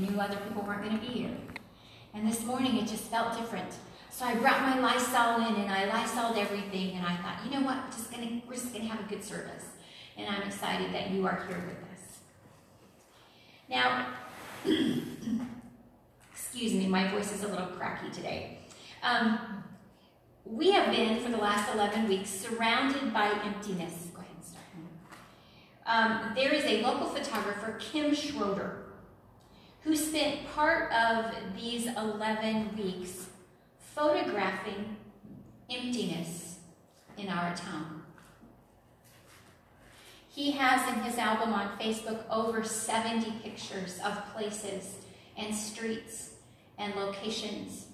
knew other people weren't going to be here. And this morning it just felt different. So I brought my Lysol in and I Lysoled everything and I thought, you know what, just gonna, we're just gonna have a good service. And I'm excited that you are here with us. Now, excuse me, my voice is a little cracky today. Um, we have been, for the last 11 weeks, surrounded by emptiness. Go ahead and start. Um, there is a local photographer, Kim Schroeder, who spent part of these 11 weeks photographing emptiness in our town. He has in his album on Facebook over 70 pictures of places and streets and locations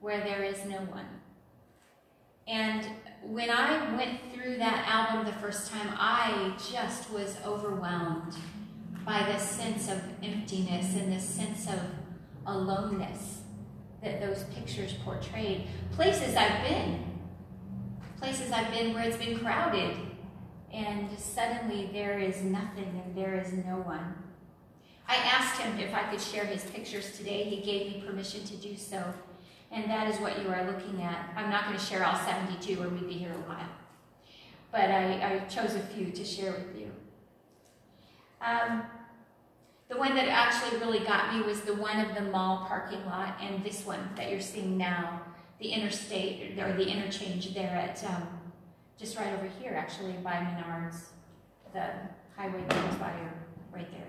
where there is no one. And when I went through that album the first time, I just was overwhelmed by this sense of emptiness and this sense of aloneness that those pictures portrayed. Places I've been, places I've been where it's been crowded, and suddenly there is nothing and there is no one. I asked him if I could share his pictures today. He gave me permission to do so, and that is what you are looking at. I'm not going to share all 72 or we'd be here a while, but I, I chose a few to share with you. Um, the one that actually really got me was the one of the mall parking lot and this one that you're seeing now, the interstate, or the interchange there at, um, just right over here actually by Menards, the highway goes by right there.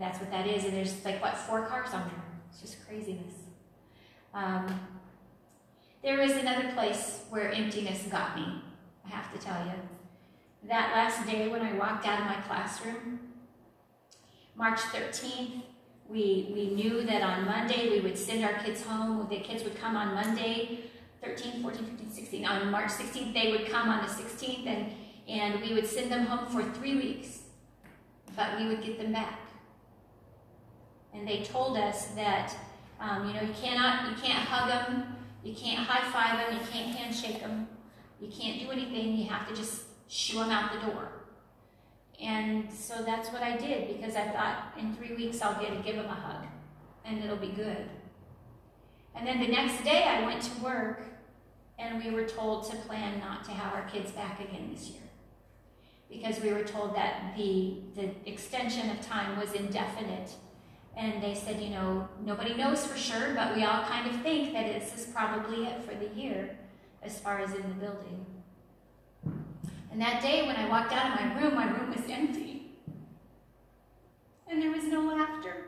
That's what that is, and there's like, what, four cars on there? It's just craziness. Um, there is another place where emptiness got me, I have to tell you. That last day when I walked out of my classroom, March 13th, we, we knew that on Monday we would send our kids home. The kids would come on Monday, 13, 14, 15, 16. On March 16th, they would come on the 16th, and, and we would send them home for three weeks. But we would get them back. And they told us that, um, you know, you cannot, you can't hug them, you can't high five them, you can't handshake them, you can't do anything. You have to just shoo them out the door. And so that's what I did because I thought in three weeks I'll get to give him a hug and it'll be good. And then the next day I went to work and we were told to plan not to have our kids back again this year because we were told that the, the extension of time was indefinite. And they said, you know, nobody knows for sure, but we all kind of think that this is probably it for the year as far as in the building. And that day when I walked out of my room, my room was empty. And there was no laughter.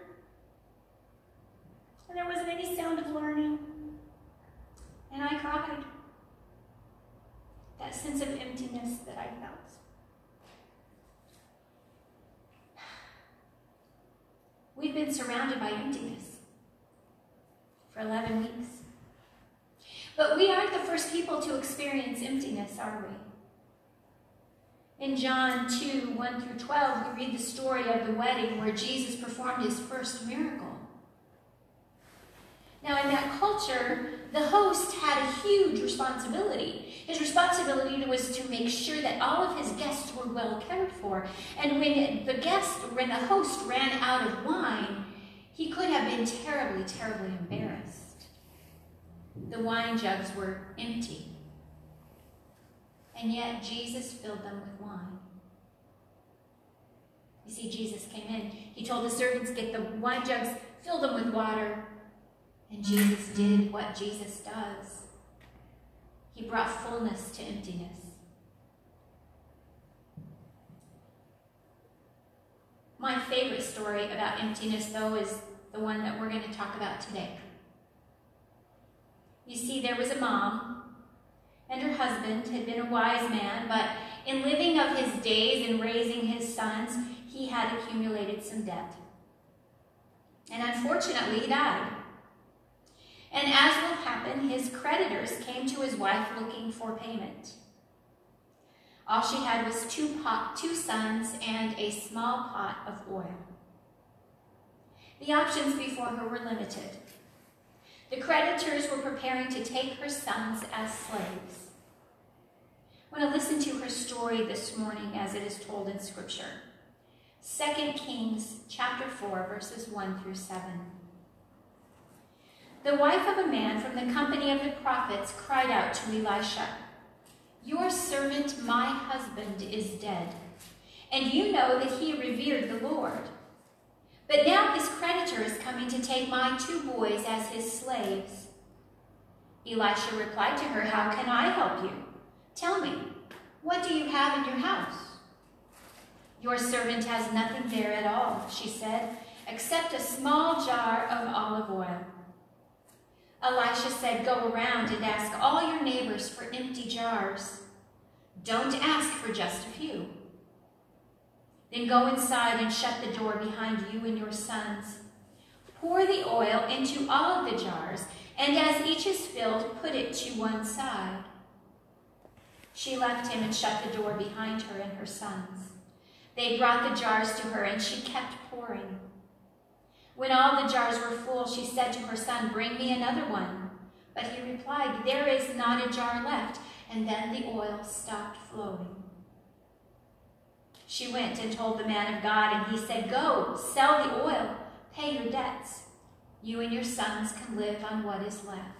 And there wasn't any sound of learning. And I cried. That sense of emptiness that I felt. We've been surrounded by emptiness for 11 weeks. But we aren't the first people to experience emptiness, are we? In John 2 1 through 12, we read the story of the wedding where Jesus performed his first miracle. Now, in that culture, the host had a huge responsibility. His responsibility was to make sure that all of his guests were well cared for. And when the guest, when the host ran out of wine, he could have been terribly, terribly embarrassed. The wine jugs were empty and yet Jesus filled them with wine. You see, Jesus came in. He told the servants, get the wine jugs, fill them with water. And Jesus did what Jesus does. He brought fullness to emptiness. My favorite story about emptiness, though, is the one that we're going to talk about today. You see, there was a mom and her husband had been a wise man, but in living of his days and raising his sons, he had accumulated some debt. And unfortunately, he died. And as will happen, his creditors came to his wife looking for payment. All she had was two, pot, two sons and a small pot of oil. The options before her were limited. The creditors were preparing to take her sons as slaves. I want to listen to her story this morning as it is told in Scripture. 2 Kings chapter 4, verses 1 through 7. The wife of a man from the company of the prophets cried out to Elisha, Your servant, my husband, is dead, and you know that he revered the Lord. Coming to take my two boys as his slaves. Elisha replied to her, How can I help you? Tell me, what do you have in your house? Your servant has nothing there at all, she said, except a small jar of olive oil. Elisha said, Go around and ask all your neighbors for empty jars. Don't ask for just a few. Then go inside and shut the door behind you and your sons. Pour the oil into all of the jars, and as each is filled, put it to one side. She left him and shut the door behind her and her sons. They brought the jars to her, and she kept pouring. When all the jars were full, she said to her son, Bring me another one. But he replied, There is not a jar left. And then the oil stopped flowing. She went and told the man of God, and he said, Go, sell the oil, pay your debts. You and your sons can live on what is left.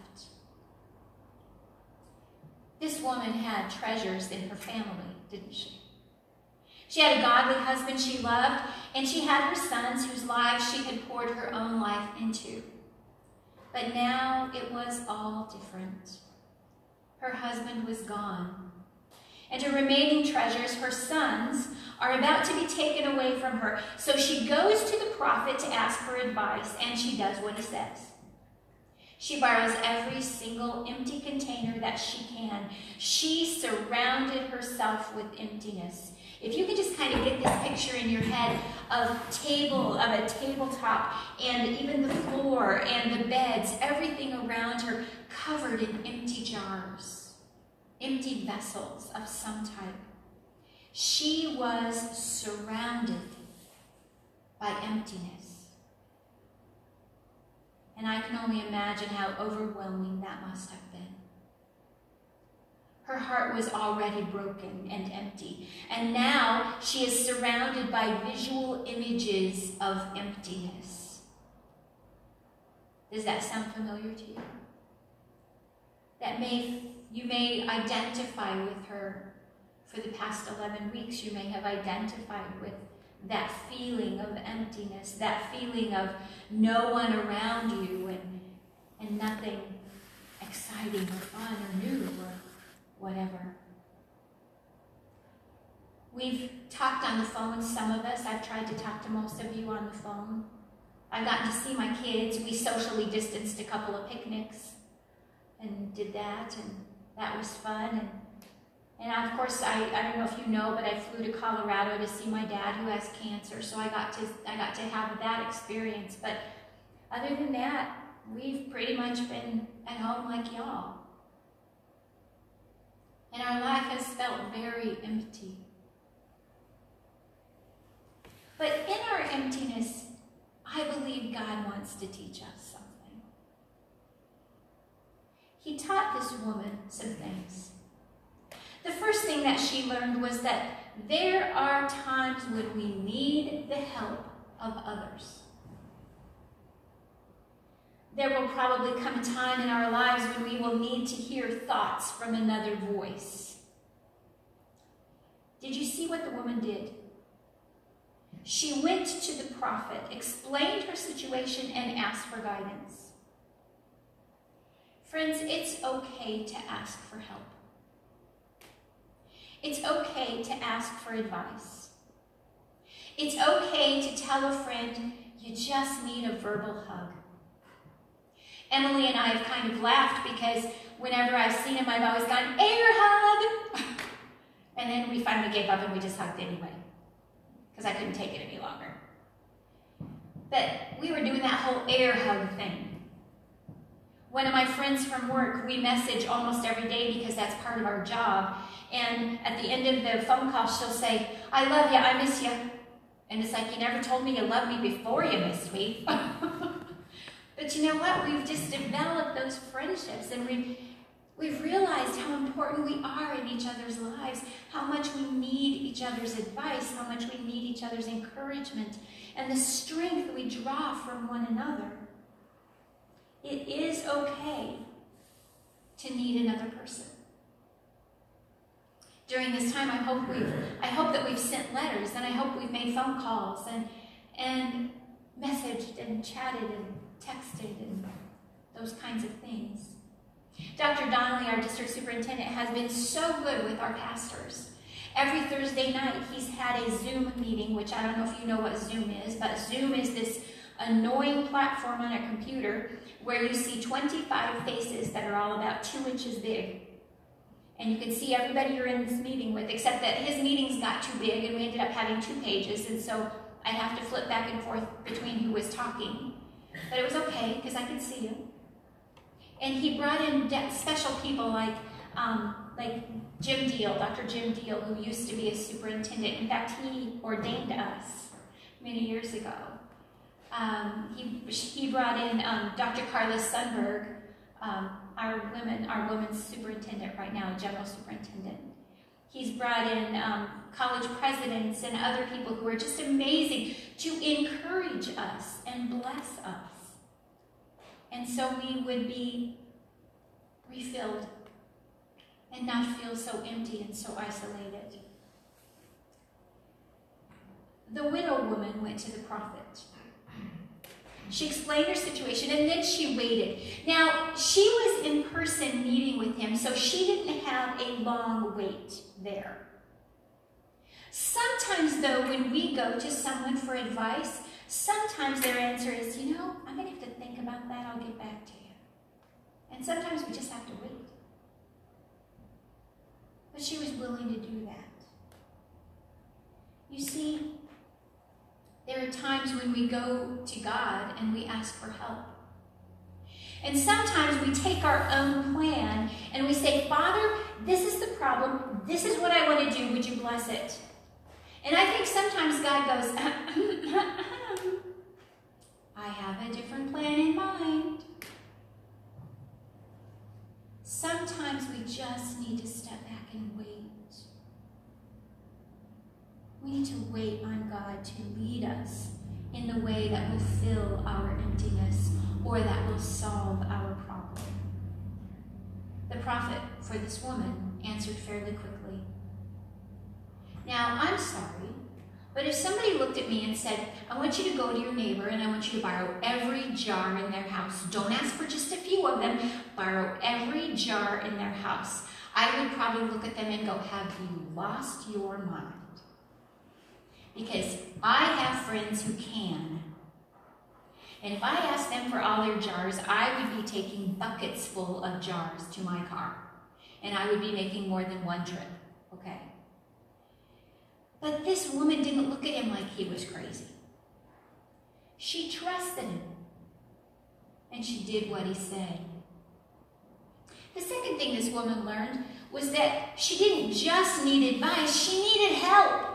This woman had treasures in her family, didn't she? She had a godly husband she loved, and she had her sons whose lives she had poured her own life into. But now it was all different. Her husband was gone, and her remaining treasures, her sons, are about to be taken away from her. So she goes to the prophet to ask for advice, and she does what he says. She borrows every single empty container that she can. She surrounded herself with emptiness. If you could just kind of get this picture in your head of table, of a tabletop, and even the floor and the beds, everything around her covered in empty jars, empty vessels of some type. She was surrounded by emptiness. And I can only imagine how overwhelming that must have been. Her heart was already broken and empty. And now she is surrounded by visual images of emptiness. Does that sound familiar to you? That may you may identify with her for the past 11 weeks. You may have identified with that feeling of emptiness, that feeling of no one around you and, and nothing exciting or fun or new or whatever. We've talked on the phone, some of us. I've tried to talk to most of you on the phone. I've gotten to see my kids. We socially distanced a couple of picnics and did that, and that was fun. And, and of course, I, I don't know if you know, but I flew to Colorado to see my dad who has cancer, so I got to I got to have that experience. But other than that, we've pretty much been at home like y'all. And our life has felt very empty. But in our emptiness, I believe God wants to teach us. He taught this woman some things. The first thing that she learned was that there are times when we need the help of others. There will probably come a time in our lives when we will need to hear thoughts from another voice. Did you see what the woman did? She went to the prophet, explained her situation, and asked for guidance. Friends, it's okay to ask for help. It's okay to ask for advice. It's okay to tell a friend you just need a verbal hug. Emily and I have kind of laughed because whenever I've seen him, I've always gone, air hug! and then we finally gave up and we just hugged anyway because I couldn't take it any longer. But we were doing that whole air hug thing. One of my friends from work, we message almost every day because that's part of our job. And at the end of the phone call, she'll say, I love you, I miss you. And it's like, you never told me you loved me before you missed me. But you know what? We've just developed those friendships and we've We've realized how important we are in each other's lives, how much we need each other's advice, how much we need each other's encouragement, and the strength we draw from one another. It is okay to need another person. During this time, I hope we've I hope that we've sent letters and I hope we've made phone calls and and messaged and chatted and texted and those kinds of things. Dr. Donnelly, our district superintendent, has been so good with our pastors. Every Thursday night, he's had a Zoom meeting, which I don't know if you know what Zoom is, but Zoom is this annoying platform on a computer where you see 25 faces that are all about two inches big. And you can see everybody you're in this meeting with, except that his meetings got too big and we ended up having two pages, and so I have to flip back and forth between who was talking. But it was okay because I could see him. And he brought in special people like, um, like Jim Diehl, Dr. Jim Diehl, who used to be a superintendent. In fact, he ordained us many years ago. Um, he, he brought in um, Dr. Carla Sunberg, um, our women, our women's superintendent right now, general superintendent. He's brought in um, college presidents and other people who are just amazing to encourage us and bless us. And so we would be refilled and not feel so empty and so isolated. The widow woman went to the prophet. She explained her situation and then she waited. Now, she was in person meeting with him, so she didn't have a long wait there. Sometimes, though, when we go to someone for advice, sometimes their answer is, you know, I'm going to have to think about that, I'll get back to you. And sometimes we just have to wait. But she was willing to do that. You see, there are times when we go to God and we ask for help. And sometimes we take our own plan and we say, Father, this is the problem. This is what I want to do. Would you bless it? And I think sometimes God goes, I have a different plan in mind. Sometimes we just need to step back and wait. To wait on God to lead us in the way that will fill our emptiness or that will solve our problem. The prophet for this woman answered fairly quickly. Now, I'm sorry, but if somebody looked at me and said, I want you to go to your neighbor and I want you to borrow every jar in their house, don't ask for just a few of them, borrow every jar in their house, I would probably look at them and go, Have you lost your mind? Because I have friends who can. And if I asked them for all their jars, I would be taking buckets full of jars to my car. And I would be making more than one trip, okay? But this woman didn't look at him like he was crazy. She trusted him. And she did what he said. The second thing this woman learned was that she didn't just need advice, she needed help.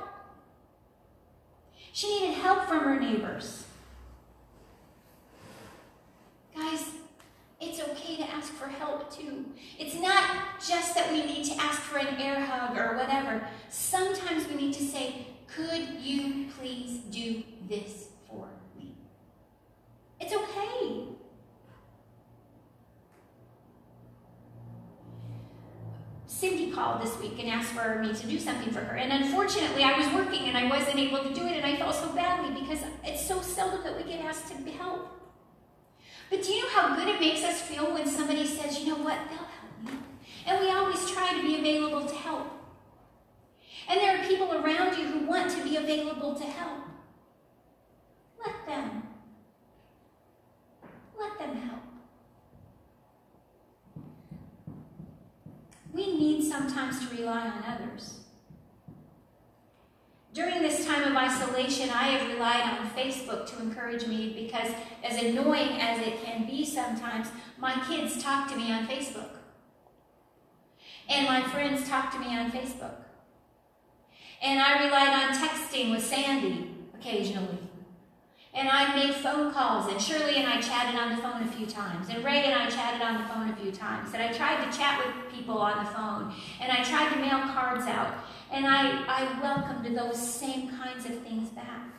She needed help from her neighbors. Guys, it's okay to ask for help too. It's not just that we need to ask for an air hug or whatever. Sometimes we need to say, Could you please do this for me? It's okay. Cindy called this week and asked for me to do something for her. And unfortunately, I was working and I wasn't able to do it, and I felt so badly because it's so seldom that we get asked to help. But do you know how good it makes us feel when somebody says, you know what, they'll help me? And we always try to be available to help. And there are people around you who want to be available to help. Let them. Let them help. We need sometimes to rely on others. During this time of isolation, I have relied on Facebook to encourage me because, as annoying as it can be sometimes, my kids talk to me on Facebook. And my friends talk to me on Facebook. And I relied on texting with Sandy occasionally. And I made phone calls, and Shirley and I chatted on the phone a few times, and Ray and I chatted on the phone a few times. And I tried to chat with people on the phone, and I tried to mail cards out, and I, I welcomed those same kinds of things back.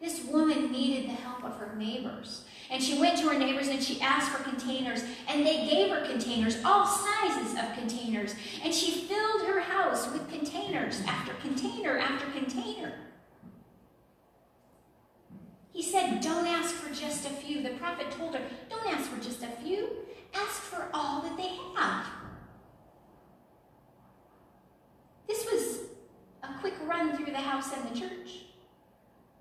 This woman needed the help of her neighbors. And she went to her neighbors and she asked for containers, and they gave her containers, all sizes of containers. And she filled her house with containers after container after container. He said, Don't ask for just a few. The prophet told her, Don't ask for just a few, ask for all that they have. This was a quick run through the house and the church.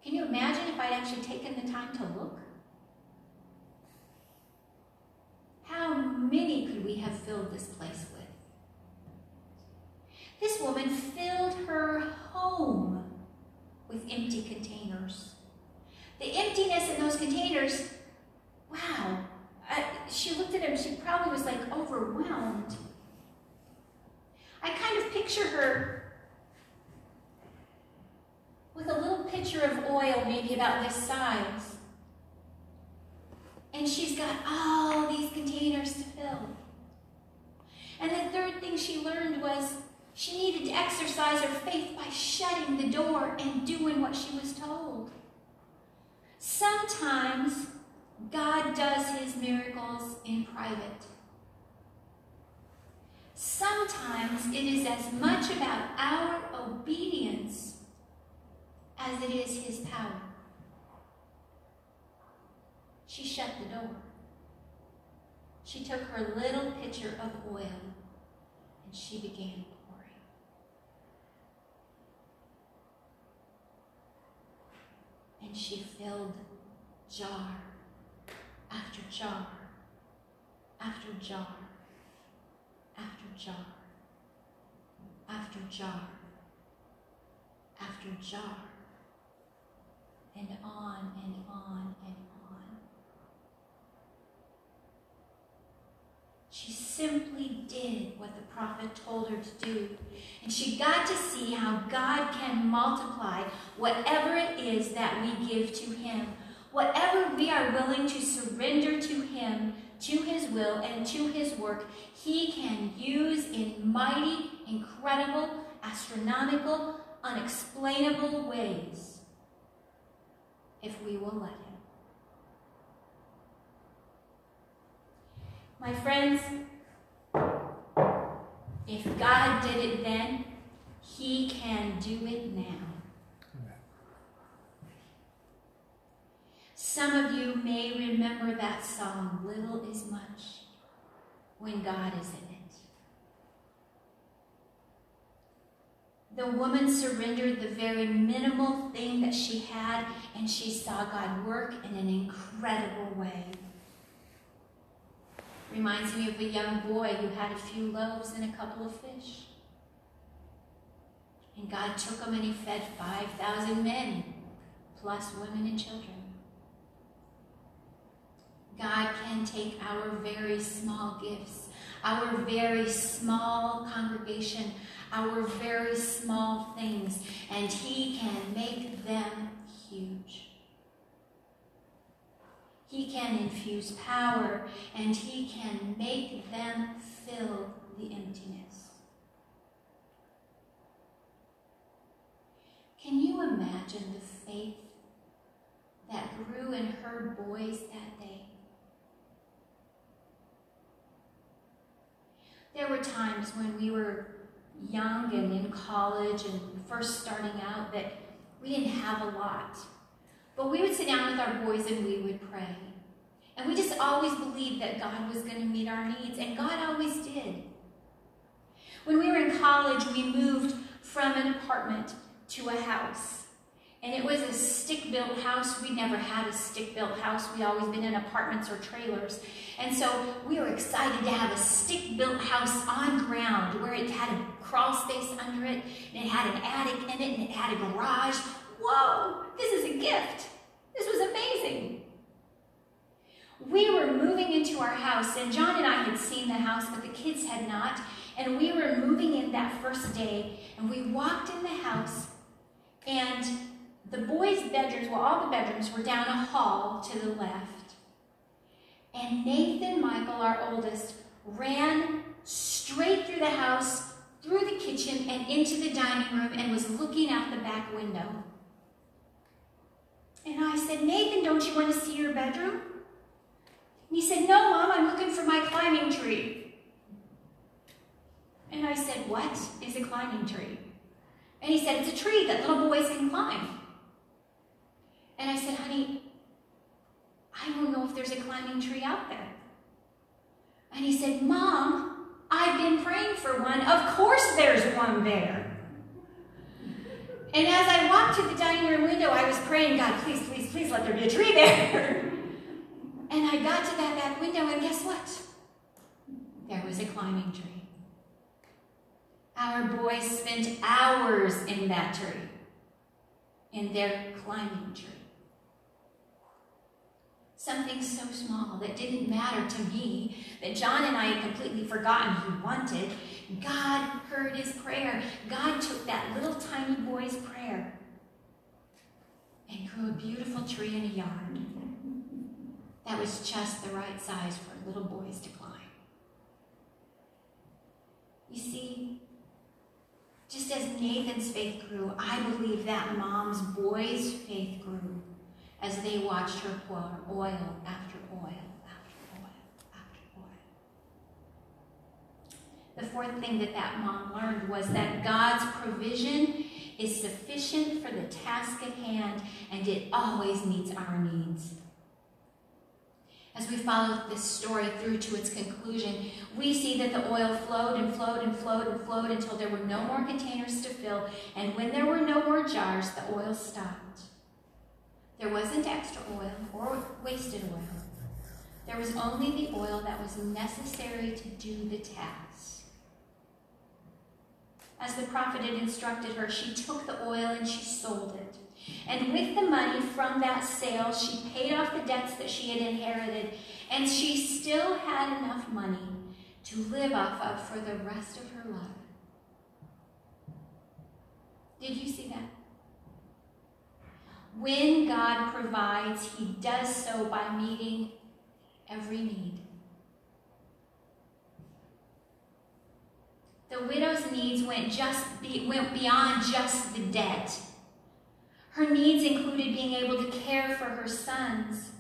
Can you imagine if I'd actually taken the time to look? How many could we have filled this place with? This woman filled her home with empty containers. Emptiness in those containers, wow. I, she looked at him, she probably was like overwhelmed. I kind of picture her with a little pitcher of oil, maybe about this size. And she's got all these containers to fill. And the third thing she learned was she needed to exercise her faith by shutting the door and doing what she was told. Sometimes God does his miracles in private. Sometimes it is as much about our obedience as it is his power. She shut the door. She took her little pitcher of oil and she began pouring. And she filled jar after jar after jar after jar after jar after jar and on and on and on. She simply did what the prophet told her to do. And she got to see how God can multiply whatever it is that we give to Him. Whatever we are willing to surrender to Him, to His will, and to His work, He can use in mighty, incredible, astronomical, unexplainable ways if we will let Him. My friends, if God did it then, He can do it now. Some of you may remember that song, Little is Much, when God is in it. The woman surrendered the very minimal thing that she had, and she saw God work in an incredible way. Reminds me of a young boy who had a few loaves and a couple of fish. And God took them and he fed 5,000 men, plus women and children. God can take our very small gifts, our very small congregation, our very small things, and He can make them huge. He can infuse power, and He can make them fill the emptiness. Can you imagine the faith that grew in her boys that day? There were times when we were young and in college and first starting out that we didn't have a lot. But we would sit down with our boys and we would pray. And we just always believed that God was going to meet our needs, and God always did. When we were in college, we moved from an apartment to a house. And it was a stick-built house. We never had a stick-built house. We'd always been in apartments or trailers. And so we were excited to have a stick-built house on ground where it had a crawl space under it, and it had an attic in it, and it had a garage. Whoa, this is a gift. This was amazing. We were moving into our house, and John and I had seen the house, but the kids had not. And we were moving in that first day, and we walked in the house, and The boys' bedrooms, well, all the bedrooms were down a hall to the left. And Nathan Michael, our oldest, ran straight through the house, through the kitchen, and into the dining room and was looking out the back window. And I said, Nathan, don't you want to see your bedroom? He said, No, Mom, I'm looking for my climbing tree. And I said, What is a climbing tree? And he said, It's a tree that little boys can climb. And I said, Honey, I don't know if there's a climbing tree out there. And he said, Mom, I've been praying for one. Of course there's one there. And as I walked to the dining room window, I was praying, God, please, please, please let there be a tree there. and I got to that back window, and guess what? There was a climbing tree. Our boys spent hours in that tree, in their climbing tree. Something so small that didn't matter to me, that John and I had completely forgotten he wanted, God heard his prayer. God took that little tiny boy's prayer and grew a beautiful tree in a yard that was just the right size for little boys to climb. You see, just as Nathan's faith grew, I believe that mom's boy's faith grew as they watched her pour oil after oil after oil after oil. The fourth thing that that mom learned was that God's provision is sufficient for the task at hand and it always meets our needs. As we follow this story through to its conclusion, we see that the oil flowed and flowed and flowed and flowed until there were no more containers to fill. And when there were no more jars, the oil stopped. There wasn't extra oil or wasted oil. There was only the oil that was necessary to do the task. As the prophet had instructed her, she took the oil and she sold it. And with the money from that sale, she paid off the debts that she had inherited, and she still had enough money to live off of for the rest of her life. Did you see that? When God provides, he does so by meeting every need. The widow's needs went just be, went beyond just the debt. Her needs included being able to care for her sons,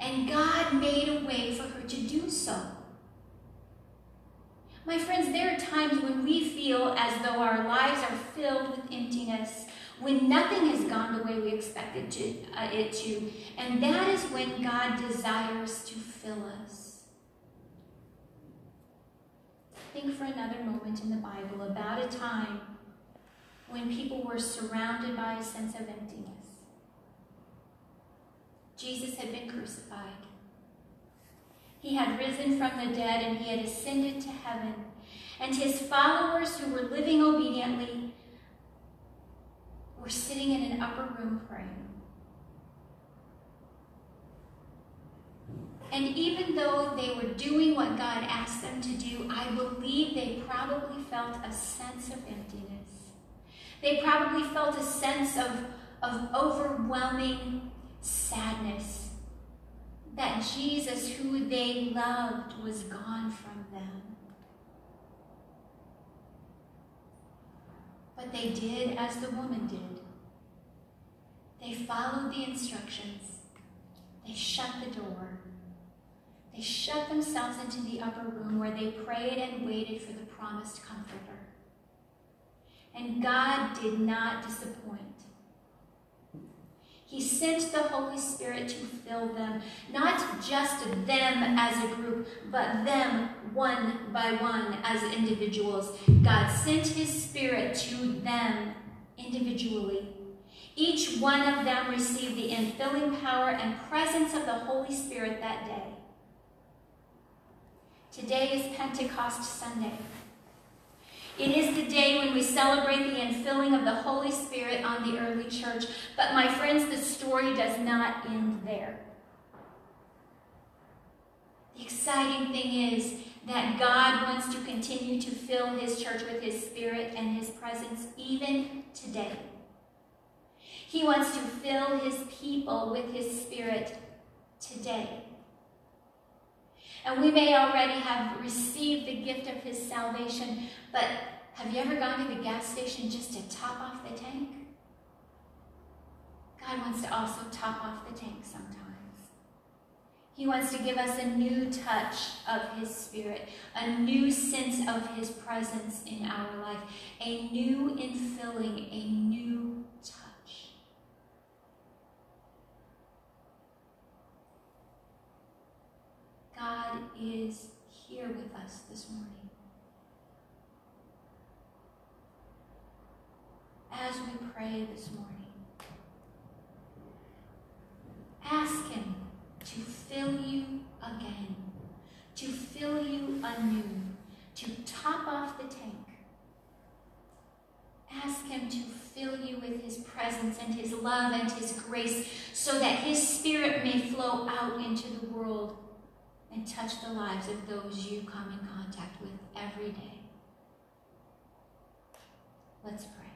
and God made a way for her to do so. My friends, there are times when we feel as though our lives are filled with emptiness, when nothing has gone the way we expected to, uh, it to, and that is when God desires to fill us. Think for another moment in the Bible about a time when people were surrounded by a sense of emptiness. Jesus had been crucified. He had risen from the dead and he had ascended to heaven. And his followers who were living obediently were sitting in an upper room praying. And even though they were doing what God asked them to do, I believe they probably felt a sense of emptiness. They probably felt a sense of, of overwhelming sadness that Jesus, who they loved, was gone from them. But they did as the woman did. They followed the instructions. They shut the door they shut themselves into the upper room where they prayed and waited for the promised comforter. And God did not disappoint. He sent the Holy Spirit to fill them, not just them as a group, but them one by one as individuals. God sent his Spirit to them individually. Each one of them received the infilling power and presence of the Holy Spirit that day. Today is Pentecost Sunday. It is the day when we celebrate the infilling of the Holy Spirit on the early church. But my friends, the story does not end there. The exciting thing is that God wants to continue to fill his church with his spirit and his presence even today. He wants to fill his people with his spirit today. And we may already have received the gift of his salvation, but have you ever gone to the gas station just to top off the tank? God wants to also top off the tank sometimes. He wants to give us a new touch of His Spirit, a new sense of His presence in our life, a new infilling, a new touch. God is here with us this morning. As we pray this morning, ask Him to fill you again, to fill you anew, to top off the tank. Ask Him to fill you with His presence and His love and His grace so that His Spirit may flow out into the world and touch the lives of those you come in contact with every day. Let's pray.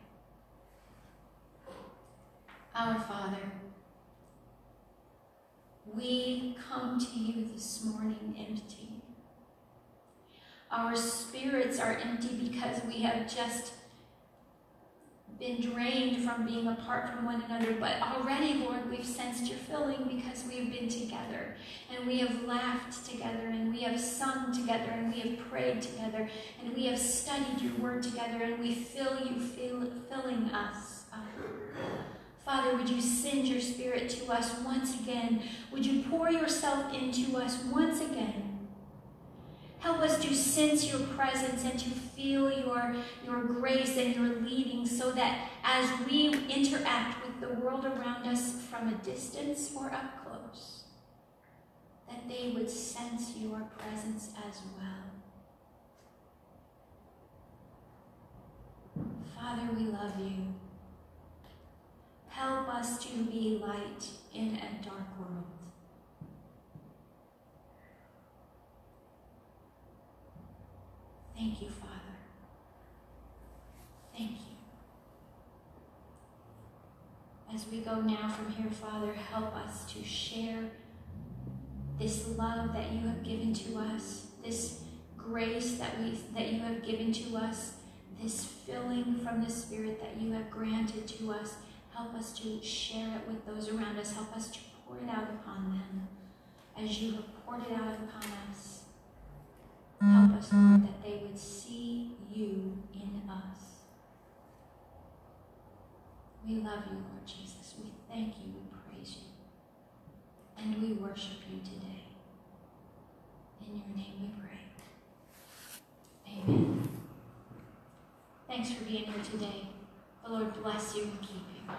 Our Father, we come to you this morning empty. Our spirits are empty because we have just been drained from being apart from one another, but already, Lord, we've sensed your filling because we've been together and we have laughed together and we have sung together and we have prayed together and we have studied your word together and we feel you fill, filling us. Father, would you send your spirit to us once again? Would you pour yourself into us once again? Help us to sense your presence and to feel your, your grace and your leading so that as we interact with the world around us from a distance or up close, that they would sense your presence as well. Father, we love you. Help us to be light in a dark world. Thank you, Father. Thank you. As we go now from here, Father, help us to share this love that you have given to us, this grace that we that you have given to us, this filling from the Spirit that you have granted to us Help us to share it with those around us. Help us to pour it out upon them as you have poured it out upon us. Help us, Lord, that they would see you in us. We love you, Lord Jesus. We thank you. We praise you. And we worship you today. In your name we pray. Amen. Thanks for being here today. The Lord bless you and keep you.